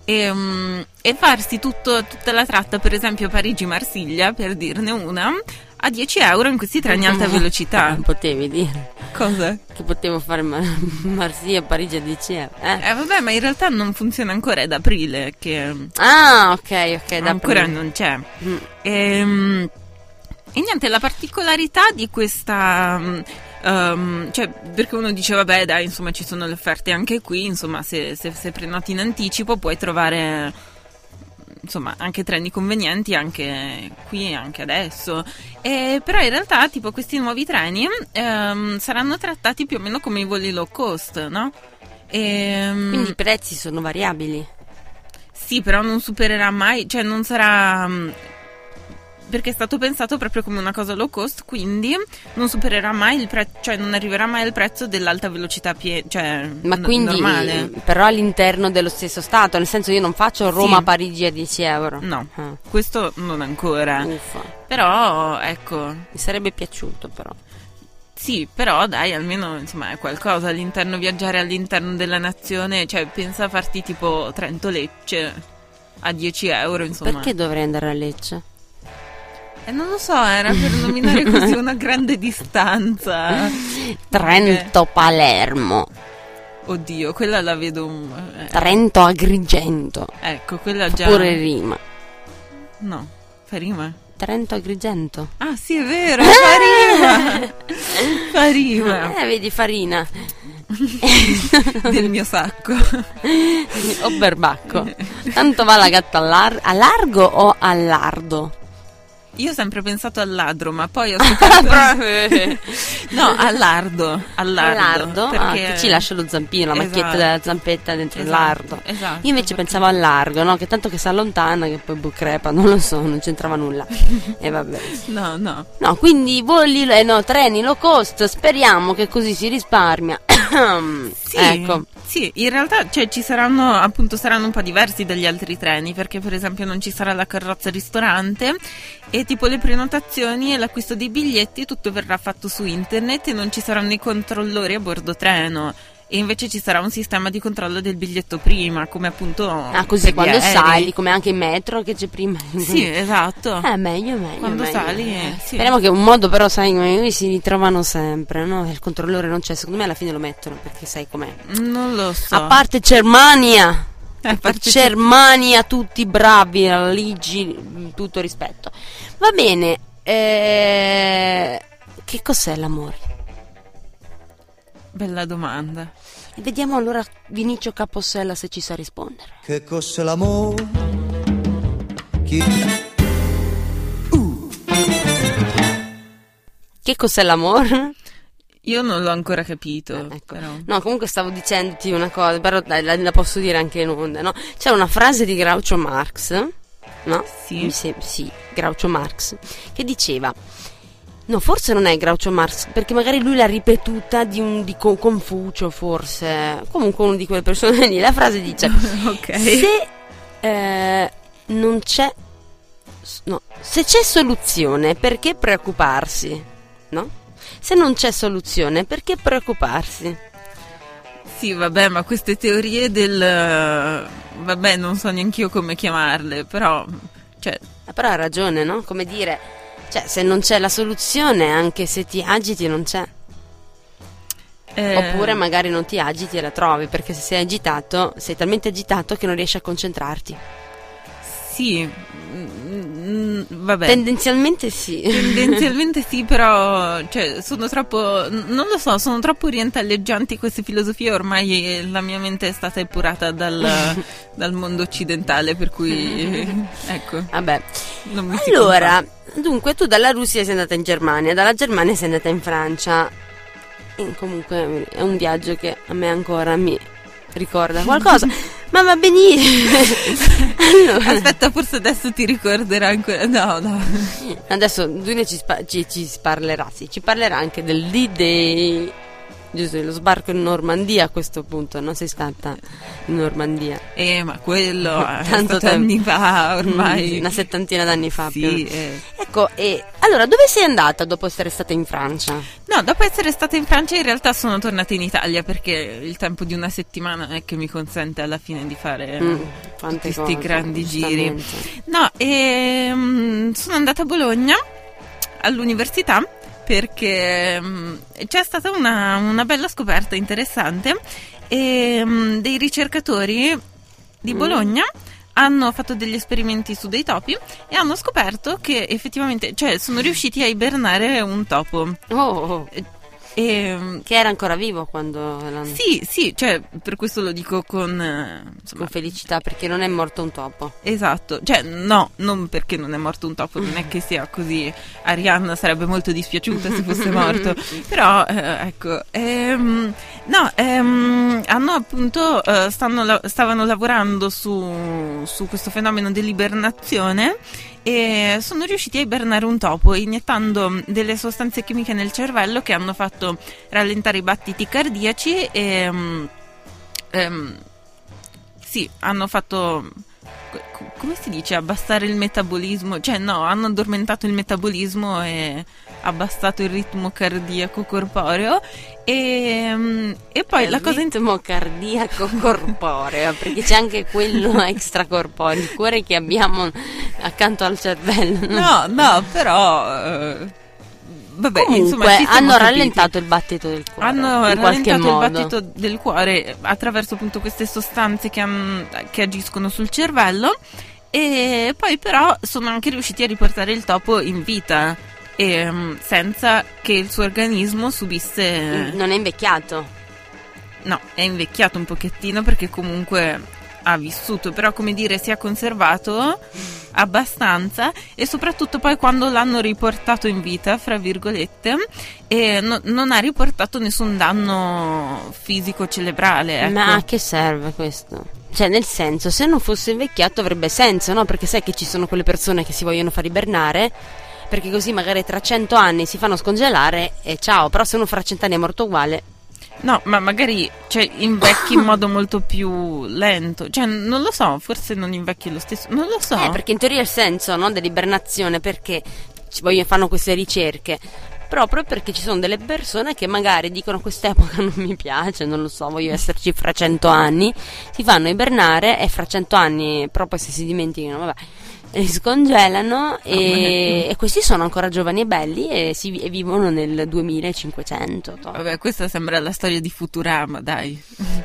Speaker 2: E, mm, e farsi tutto- tutta la tratta, per esempio Parigi-Marsiglia, per dirne una, a 10 euro in questi treni a alta velocità.
Speaker 1: Non potevi dire
Speaker 2: Cosa?
Speaker 1: che potevo fare Mar- Marsiglia, Parigi a 10 euro. Eh?
Speaker 2: Eh vabbè, ma in realtà non funziona ancora, è da aprile che
Speaker 1: Ah, ok, ok. da
Speaker 2: ancora non c'è.
Speaker 1: Mm.
Speaker 2: Ehm, E, niente, la particolarità di questa... ehm, cioè, perché uno dice, vabbè, dai, insomma, ci sono le offerte anche qui, insomma, se, se, se prenoti in anticipo puoi trovare insomma anche treni convenienti anche qui e anche adesso. E, però in realtà tipo questi nuovi treni ehm, saranno trattati più o meno come i voli low cost, no? Ehm,
Speaker 1: Quindi i prezzi sono variabili.
Speaker 2: Sì, però non supererà mai, cioè non sarà... Perché è stato pensato proprio come una cosa low cost, quindi non supererà mai il prezzo, cioè non arriverà mai al prezzo dell'alta velocità pie- cioè
Speaker 1: Ma
Speaker 2: n-
Speaker 1: quindi
Speaker 2: normale.
Speaker 1: però all'interno dello stesso stato, nel senso io non faccio Roma-Parigi a 10 euro.
Speaker 2: No,
Speaker 1: Ah,
Speaker 2: questo non ancora.
Speaker 1: uffa.
Speaker 2: Però, ecco,
Speaker 1: Mi sarebbe piaciuto però.
Speaker 2: sì, però dai, almeno insomma è qualcosa all'interno, viaggiare all'interno della nazione, cioè pensa a farti tipo Trento-Lecce a 10 euro, insomma.
Speaker 1: Perché dovrei andare a Lecce?
Speaker 2: Eh, non lo so, era per nominare così una grande distanza.
Speaker 1: Trento-Palermo,
Speaker 2: Oddio, quella la vedo. un- eh,
Speaker 1: Trento-Agrigento.
Speaker 2: ecco, quella già.
Speaker 1: Pure rima.
Speaker 2: No, fa rima.
Speaker 1: Trento-Agrigento.
Speaker 2: Ah, sì, è vero, fa rima. fa rima.
Speaker 1: Eh, vedi farina.
Speaker 2: Del mio sacco.
Speaker 1: o berbacco. Tanto va la gatta a, lar- a largo o a lardo?
Speaker 2: Io ho sempre pensato al ladro, ma poi ho scoperto. no, al lardo. Al lardo.
Speaker 1: lardo? Ah,
Speaker 2: perché...
Speaker 1: che ci lascia lo zampino, la macchietta
Speaker 2: Esatto.
Speaker 1: della zampetta dentro
Speaker 2: Esatto,
Speaker 1: lardo.
Speaker 2: esatto,
Speaker 1: Io invece
Speaker 2: perché-
Speaker 1: pensavo al largo, no? Che tanto che si allontana, che poi crepa, non lo so, non c'entrava nulla. E vabbè.
Speaker 2: No, no.
Speaker 1: No, quindi voli, eh, no, treni low cost, speriamo che così si risparmia.
Speaker 2: Sì,
Speaker 1: Ecco.
Speaker 2: Sì, in realtà cioè, ci saranno appunto saranno un po' diversi dagli altri treni perché per esempio non ci sarà la carrozza ristorante e tipo le prenotazioni e l'acquisto dei biglietti tutto verrà fatto su internet e non ci saranno i controllori a bordo treno e invece ci sarà un sistema di controllo del biglietto prima come appunto
Speaker 1: Ah, così quando
Speaker 2: aerei.
Speaker 1: sali, come anche in metro che c'è prima.
Speaker 2: Sì, esatto.
Speaker 1: Eh, meglio, meglio.
Speaker 2: Quando
Speaker 1: meglio.
Speaker 2: sali, eh, sì.
Speaker 1: Speriamo che un modo, però, sai, come si ritrovano sempre, no? Il controllore non c'è, secondo me alla fine lo mettono perché sai com'è.
Speaker 2: Non lo so.
Speaker 1: A parte Germania,
Speaker 2: A parte
Speaker 1: Germania, tutti bravi, Ligi, tutto rispetto. Va bene, eh, che cos'è l'amore?
Speaker 2: Bella domanda.
Speaker 1: E Vediamo allora Vinicio Capossella se ci sa rispondere.
Speaker 3: Che cos'è l'amore? Chi
Speaker 1: Che cos'è l'amore?
Speaker 2: Io non l'ho ancora capito.
Speaker 1: Ecco.
Speaker 2: però.
Speaker 1: No, comunque stavo dicendoti una cosa, però dai, la, la posso dire anche in onda, no? C'è una frase di Groucho Marx, no?
Speaker 2: Sì.
Speaker 1: Mi sem- sì, Groucho Marx, che diceva... No, forse non è Groucho Marx, perché magari lui l'ha ripetuta di, un, di Co- Confucio, forse. Comunque una di quelle persone lì. La frase dice...
Speaker 2: ok.
Speaker 1: Se eh, non c'è... No, se c'è soluzione, perché preoccuparsi? No? Se non c'è soluzione, perché preoccuparsi?
Speaker 2: Sì, vabbè, ma queste teorie del... Vabbè, non so neanche io come chiamarle, però... Cioè,
Speaker 1: Eh, Però ha ragione, no? Come dire, cioè, se non c'è la soluzione, anche se ti agiti, non c'è.
Speaker 2: eh,
Speaker 1: Oppure magari non ti agiti e la trovi, perché se sei agitato, sei talmente agitato che non riesci a concentrarti.
Speaker 2: Sì, mm, mm, vabbè.
Speaker 1: Tendenzialmente sì.
Speaker 2: Tendenzialmente sì, però cioè, sono troppo, non lo so, sono troppo orientaleggianti queste filosofie, ormai la mia mente è stata epurata dal, dal mondo occidentale, per cui ecco,
Speaker 1: Vabbè.
Speaker 2: non mi si
Speaker 1: Allora, dunque tu dalla Russia sei andata in Germania, dalla Germania sei andata in Francia. E comunque è un viaggio che a me ancora mi ricorda qualcosa. Ma va benissimo. allora,
Speaker 2: Aspetta, forse adesso ti ricorderà ancora. No, no.
Speaker 1: adesso Dunia ci, spa- ci, ci parlerà, sì, ci parlerà anche del D-Day. Giusto, lo sbarco in Normandia a questo punto, non sei stata in Normandia.
Speaker 2: Eh, ma quello è
Speaker 1: Tanto
Speaker 2: anni fa ormai.
Speaker 1: Mm, Una settantina d'anni fa.
Speaker 2: Sì, eh.
Speaker 1: Ecco, e allora dove sei andata dopo essere stata in Francia?
Speaker 2: No, dopo essere stata in Francia in realtà sono tornata in Italia perché il tempo di una settimana è che mi consente alla fine di fare
Speaker 1: Mm,
Speaker 2: tutti
Speaker 1: quante
Speaker 2: questi grandi giri. No, ehm, sono andata a Bologna all'università perché mm, c'è stata una, una bella scoperta interessante e mm, dei ricercatori di
Speaker 1: Mm.
Speaker 2: Bologna hanno fatto degli esperimenti su dei topi e hanno scoperto che effettivamente, cioè sono riusciti a ibernare un topo.
Speaker 1: Oh,
Speaker 2: E,
Speaker 1: Che era ancora vivo quando
Speaker 2: sì, sì, cioè, per questo lo dico con... eh, insomma,
Speaker 1: Con felicità perché non è morto un topo.
Speaker 2: Esatto, cioè no, non perché non è morto un topo, non è che sia così. Arianna sarebbe molto dispiaciuta se fosse morto, però eh, ecco, ehm, no, ehm, hanno appunto, eh, stanno stavano lavorando su, su questo fenomeno dell'ibernazione e sono riusciti a ibernare un topo iniettando delle sostanze chimiche nel cervello che hanno fatto rallentare i battiti cardiaci e... mm, ehm, sì, hanno fatto. Co- Come si dice? Abbassare il metabolismo? Cioè, no, hanno addormentato il metabolismo e abbassato il ritmo cardiaco corporeo. E, e poi
Speaker 1: il
Speaker 2: la cosa. in-
Speaker 1: ritmo cardiaco corporeo, perché c'è anche quello extracorporeo, il cuore che abbiamo accanto al cervello.
Speaker 2: No, no, però. eh, vabbè,
Speaker 1: Comunque
Speaker 2: insomma,
Speaker 1: hanno
Speaker 2: capiti.
Speaker 1: rallentato il battito del cuore.
Speaker 2: Hanno rallentato
Speaker 1: modo.
Speaker 2: il battito del cuore attraverso appunto queste sostanze che, han- che agiscono sul cervello e poi però sono anche riusciti a riportare il topo in vita ehm, senza che il suo organismo subisse...
Speaker 1: Non è invecchiato.
Speaker 2: No, è invecchiato un pochettino perché comunque ha vissuto, però come dire si è conservato abbastanza e soprattutto poi quando l'hanno riportato in vita, fra virgolette, no- non ha riportato nessun danno fisico cerebrale. Ecco.
Speaker 1: Ma a che serve questo? Cioè, nel senso, se non fosse invecchiato avrebbe senso, no? Perché sai che ci sono quelle persone che si vogliono far ibernare, perché così magari tra cento anni si fanno scongelare e ciao, però se uno fra cent'anni è morto uguale,
Speaker 2: No, ma magari cioè, invecchi in modo molto più lento. Cioè, non lo so, forse non invecchi lo stesso. Non lo so.
Speaker 1: Eh, perché in teoria il senso no, dell'ibernazione, perché ci vogliono, fanno queste ricerche? Proprio perché ci sono delle persone che magari dicono quest'epoca non mi piace, non lo so, voglio esserci fra cento anni, si fanno ibernare e fra cento anni, proprio se si dimenticano, vabbè, li scongelano e, e questi sono ancora giovani e belli e, si, e vivono nel 2500. toh.
Speaker 2: Vabbè, questa sembra la storia di Futurama, dai.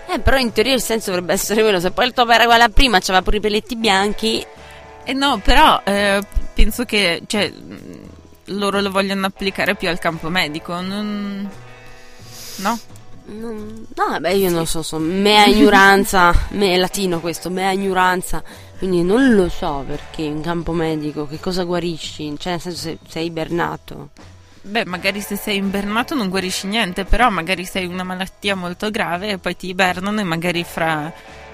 Speaker 1: Eh, però in teoria il senso dovrebbe essere quello, se poi il topo era uguale a prima, c'aveva pure i pelletti bianchi,
Speaker 2: Eh no, però eh, penso che cioè, loro lo vogliono applicare più al campo medico. Non... No?
Speaker 1: Non- No, vabbè, io non so, so mea ignoranza, me è latino questo, mea ignoranza, quindi non lo so perché in campo medico che cosa guarisci, cioè nel senso se sei ibernato.
Speaker 2: Beh, magari se sei ibernato non guarisci niente, però magari sei una malattia molto grave e poi ti ibernano e magari fra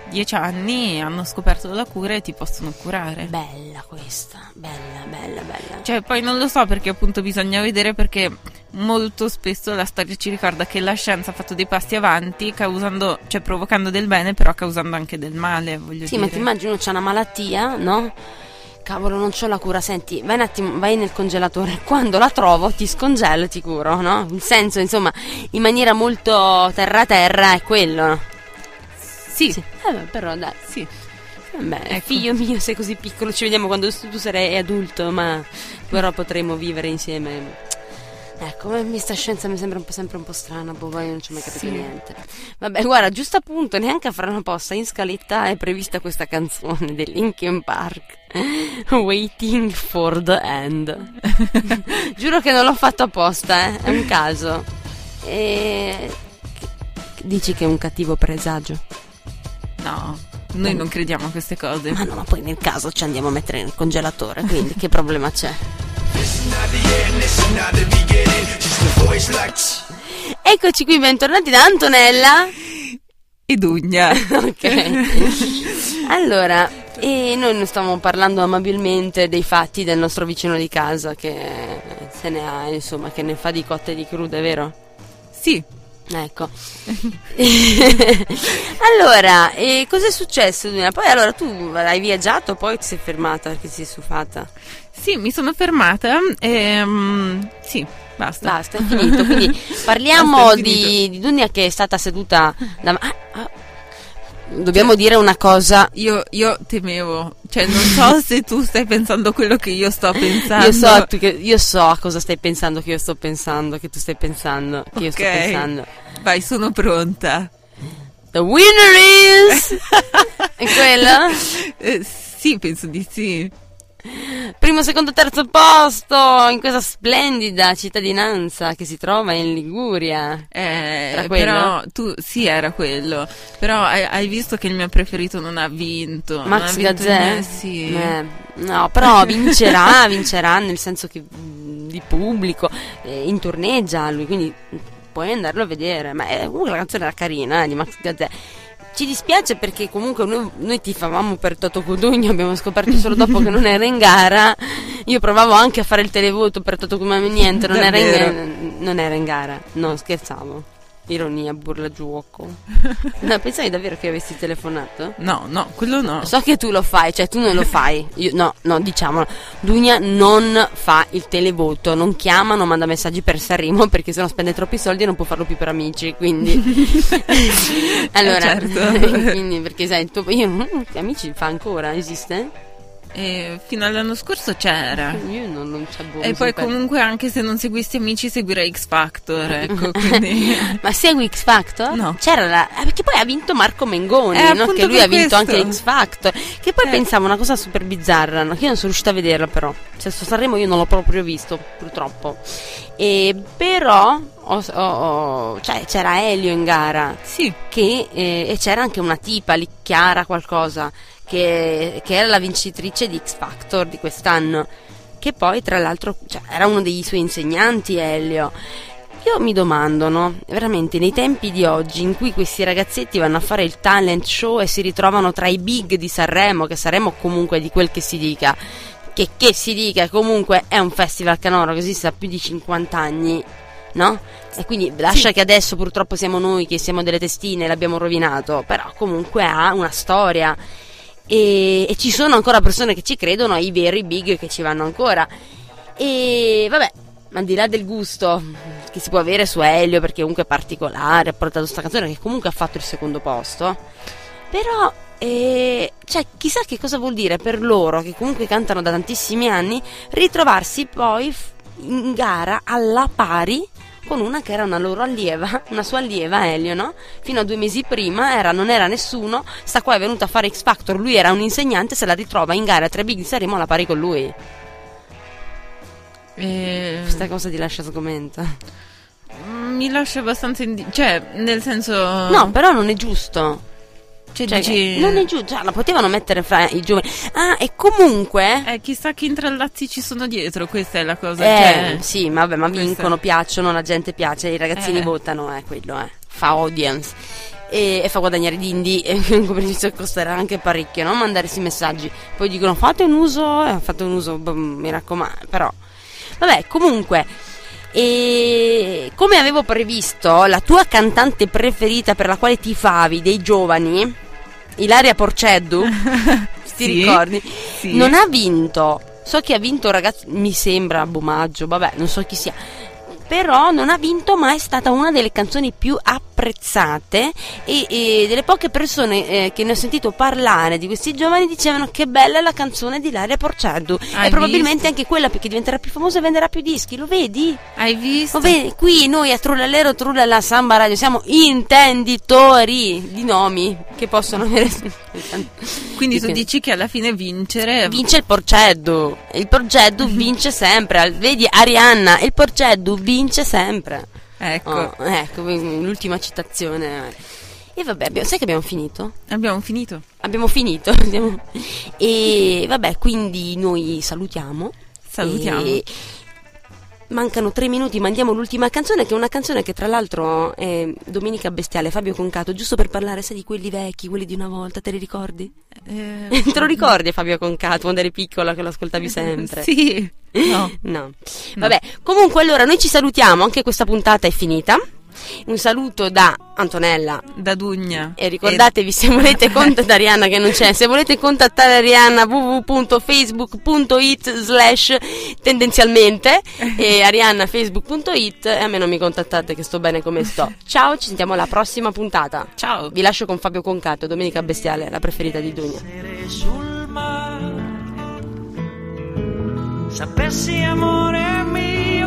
Speaker 2: dieci anni hanno scoperto la cura e ti possono curare.
Speaker 1: Bella questa, bella, bella, bella.
Speaker 2: Cioè, poi non lo so perché appunto bisogna vedere perché molto spesso la storia ci ricorda che la scienza ha fatto dei passi avanti causando, cioè provocando del bene, però causando anche del male, voglio
Speaker 1: Sì,
Speaker 2: dire.
Speaker 1: ma ti immagini uno c'ha una malattia, no? Cavolo, non c'ho la cura, senti, vai un attimo, vai nel congelatore, quando la trovo ti scongelo e ti curo, no? Il senso, insomma, in maniera molto terra-terra è quello.
Speaker 2: Sì,
Speaker 1: Sì, eh, beh, però dai.
Speaker 2: sì.
Speaker 1: Vabbè,
Speaker 2: Ecco.
Speaker 1: figlio mio, sei così piccolo, ci vediamo quando tu sarai adulto, ma però potremo vivere insieme. Ecco, ma questa scienza mi sembra un sempre un po' strana, boh, poi non ci ho mai capito
Speaker 2: Sì.
Speaker 1: niente. Vabbè, guarda, giusto appunto, neanche a fare una posta in scaletta è prevista questa canzone del Linkin Park. Waiting for the end. Giuro che non l'ho fatto apposta, eh, è un caso. E... Dici che è un cattivo presagio?
Speaker 2: No, noi non crediamo a queste cose.
Speaker 1: Ma no, ma poi nel caso ci andiamo a mettere nel congelatore, quindi che problema c'è? Eccoci qui, bentornati da Antonella.
Speaker 2: E Dugna.
Speaker 1: Ok. Allora, e noi non stavamo parlando amabilmente dei fatti del nostro vicino di casa che se ne ha, insomma, che ne fa di cotte e di crude, vero?
Speaker 2: Sì,
Speaker 1: Ecco. allora, e cos'è successo? Dunia? Poi allora tu hai viaggiato, poi ti sei fermata perché ti sei stufata.
Speaker 2: sì, mi sono fermata e... mm, sì, basta.
Speaker 1: Basta, è finito. Quindi parliamo
Speaker 2: Basta, è
Speaker 1: di, di Dunia che è stata seduta da... ah, ah. Dobbiamo dire una cosa.
Speaker 2: Io, io temevo, cioè non so se tu stai pensando quello che io sto pensando.
Speaker 1: Io so, tu io so a cosa stai pensando che io sto pensando, che tu stai pensando, che io sto pensando.
Speaker 2: Vai, sono pronta.
Speaker 1: The winner is... è quella?
Speaker 2: Eh, sì, penso di sì.
Speaker 1: Primo, secondo, terzo posto in questa splendida cittadinanza che si trova in Liguria.
Speaker 2: Eh, però tu sì era quello però hai, hai visto che il mio preferito non ha vinto
Speaker 1: Max Gazzè?
Speaker 2: sì
Speaker 1: Eh, no, però vincerà, vincerà nel senso che di pubblico, eh, in tournée già lui, quindi puoi andarlo a vedere. Ma è, comunque la canzone era carina eh, di Max Gazzè. Ci dispiace perché comunque noi, noi tifavamo per Toto Codugno, abbiamo scoperto solo dopo che non era in gara. Io provavo anche a fare il televoto per Toto Codugno, ma niente, non era, in, non era in gara. No, scherzavo. Ironia, burla, gioco. No, pensavi davvero che avessi telefonato?
Speaker 2: no no quello no
Speaker 1: So che tu lo fai, cioè tu non lo fai. Io, no, no, diciamolo. Dunia non fa il televoto, non chiama, non manda messaggi per Sanremo perché sennò spende troppi soldi e non può farlo più per amici. Quindi, allora,
Speaker 2: Eh, certo.
Speaker 1: quindi perché sai, tu, io, mm, amici fa ancora, esiste?
Speaker 2: E fino all'anno scorso c'era
Speaker 1: Io non, non buono.
Speaker 2: e poi comunque anche se non seguissi amici seguirei X Factor ecco quindi
Speaker 1: Ma segui X Factor?
Speaker 2: No.
Speaker 1: C'era la... eh, perché poi ha vinto Marco Mengoni,
Speaker 2: Eh,
Speaker 1: no? che lui ha vinto
Speaker 2: questo.
Speaker 1: anche X Factor. Che poi
Speaker 2: Eh.
Speaker 1: pensavo una cosa super bizzarra, no? che io non sono riuscita a vederla però. Cioè, su Sanremo io non l'ho proprio visto, purtroppo. E però ho- ho- ho- cioè, c'era Elio in gara
Speaker 2: sì
Speaker 1: che, eh, e c'era anche una tipa lì, Chiara qualcosa, che, che era la vincitrice di X Factor di quest'anno, che poi tra l'altro cioè, era uno dei suoi insegnanti Elio. Io mi domando, no? Veramente nei tempi di oggi in cui questi ragazzetti vanno a fare il talent show e si ritrovano tra i big di Sanremo, che Sanremo comunque di quel che si dica, che, che si dica comunque è un festival canoro che esiste da più di 50 anni, no? E quindi lascia
Speaker 2: Sì.
Speaker 1: che adesso purtroppo siamo noi che siamo delle testine e l'abbiamo rovinato, però comunque ha una storia. E, e ci sono ancora persone che ci credono, i veri big che ci vanno ancora. E vabbè, al di là del gusto che si può avere su Elio, perché comunque è particolare, ha portato sta canzone che comunque ha fatto il secondo posto. Però, eh, cioè, chissà che cosa vuol dire per loro, che comunque cantano da tantissimi anni, ritrovarsi poi in gara alla pari con una che era una loro allieva, una sua allieva Elio, no? Fino a due mesi prima era, non era nessuno, sta qua è venuta a fare X Factor, lui era un insegnante, se la ritrova in gara tra big di Sanremo alla pari con lui.
Speaker 2: E-
Speaker 1: Questa cosa ti lascia sgomenta.
Speaker 2: mi lascia abbastanza indi- cioè nel senso
Speaker 1: No, però non è giusto.
Speaker 2: Cioè,
Speaker 1: Cioè,
Speaker 2: dici-
Speaker 1: non è giusto, cioè, la potevano mettere fra i giovani. Ah, e comunque...
Speaker 2: eh, chissà che intrallazzi ci sono dietro questa è la cosa
Speaker 1: Eh,
Speaker 2: cioè,
Speaker 1: sì, ma vabbè, ma vincono, piacciono, la gente piace, i ragazzini
Speaker 2: Eh.
Speaker 1: votano, è quello, eh. Fa audience. E, e fa guadagnare dindi, e comunque all'inizio costerà anche parecchio, no? Mandarsi messaggi. Poi dicono fate un uso, eh, fate un uso, boh, mi raccomando, però. Vabbè, comunque. E come avevo previsto, la tua cantante preferita per la quale ti favi dei giovani, Ilaria Porceddu, ti
Speaker 2: Sì,
Speaker 1: ricordi?
Speaker 2: sì.
Speaker 1: Non ha vinto. So che ha vinto un ragazzo, mi sembra Bomaggio, vabbè, non so chi sia. Però non ha vinto, ma è stata una delle canzoni più apprezzate e, e delle poche persone eh, che ne ho sentito parlare di questi giovani dicevano che bella la canzone di Ilaria Porceddu.
Speaker 2: Hai
Speaker 1: e probabilmente anche quella perché diventerà più famosa e venderà più dischi, lo vedi?
Speaker 2: hai visto
Speaker 1: vedi? Qui noi a Trullalero Trullala Samba Radio siamo intenditori di nomi che possono avere.
Speaker 2: quindi tu dici che alla fine vincere
Speaker 1: vince il Porceddu. Il Porceddu vince sempre. Vedi Arianna, il Porceddu vince sempre.
Speaker 2: ecco
Speaker 1: Oh, ecco, l'ultima citazione. E vabbè, abbiamo- sai che abbiamo finito?
Speaker 2: abbiamo finito
Speaker 1: Abbiamo finito. E vabbè, quindi noi salutiamo.
Speaker 2: salutiamo
Speaker 1: E Mancano tre minuti, mandiamo l'ultima canzone, che è una canzone che tra l'altro è Domenica Bestiale, Fabio Concato, giusto per parlare, sai, di quelli vecchi, quelli di una volta, te li ricordi?
Speaker 2: Eh,
Speaker 1: Te lo ricordi Fabio Concato quando eri piccola che lo ascoltavi sempre?
Speaker 2: sì no
Speaker 1: No. Vabbè, comunque allora noi ci salutiamo, anche questa puntata è finita. Un saluto da Antonella.
Speaker 2: da Dugna
Speaker 1: E ricordatevi se volete contattare Arianna che non c'è, se volete contattare Arianna www.facebook.it slash tendenzialmente e Arianna facebook.it e a me non mi contattate che sto bene come sto. Ciao, ci sentiamo alla prossima puntata.
Speaker 2: ciao
Speaker 1: Vi lascio con Fabio Concato, Domenica Bestiale, la preferita di
Speaker 4: mare. Sapessi amore